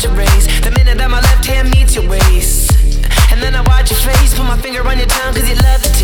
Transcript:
such a race. The minute that my left hand meets your waist. And then I watch your face, put my finger on your tongue, cause you love the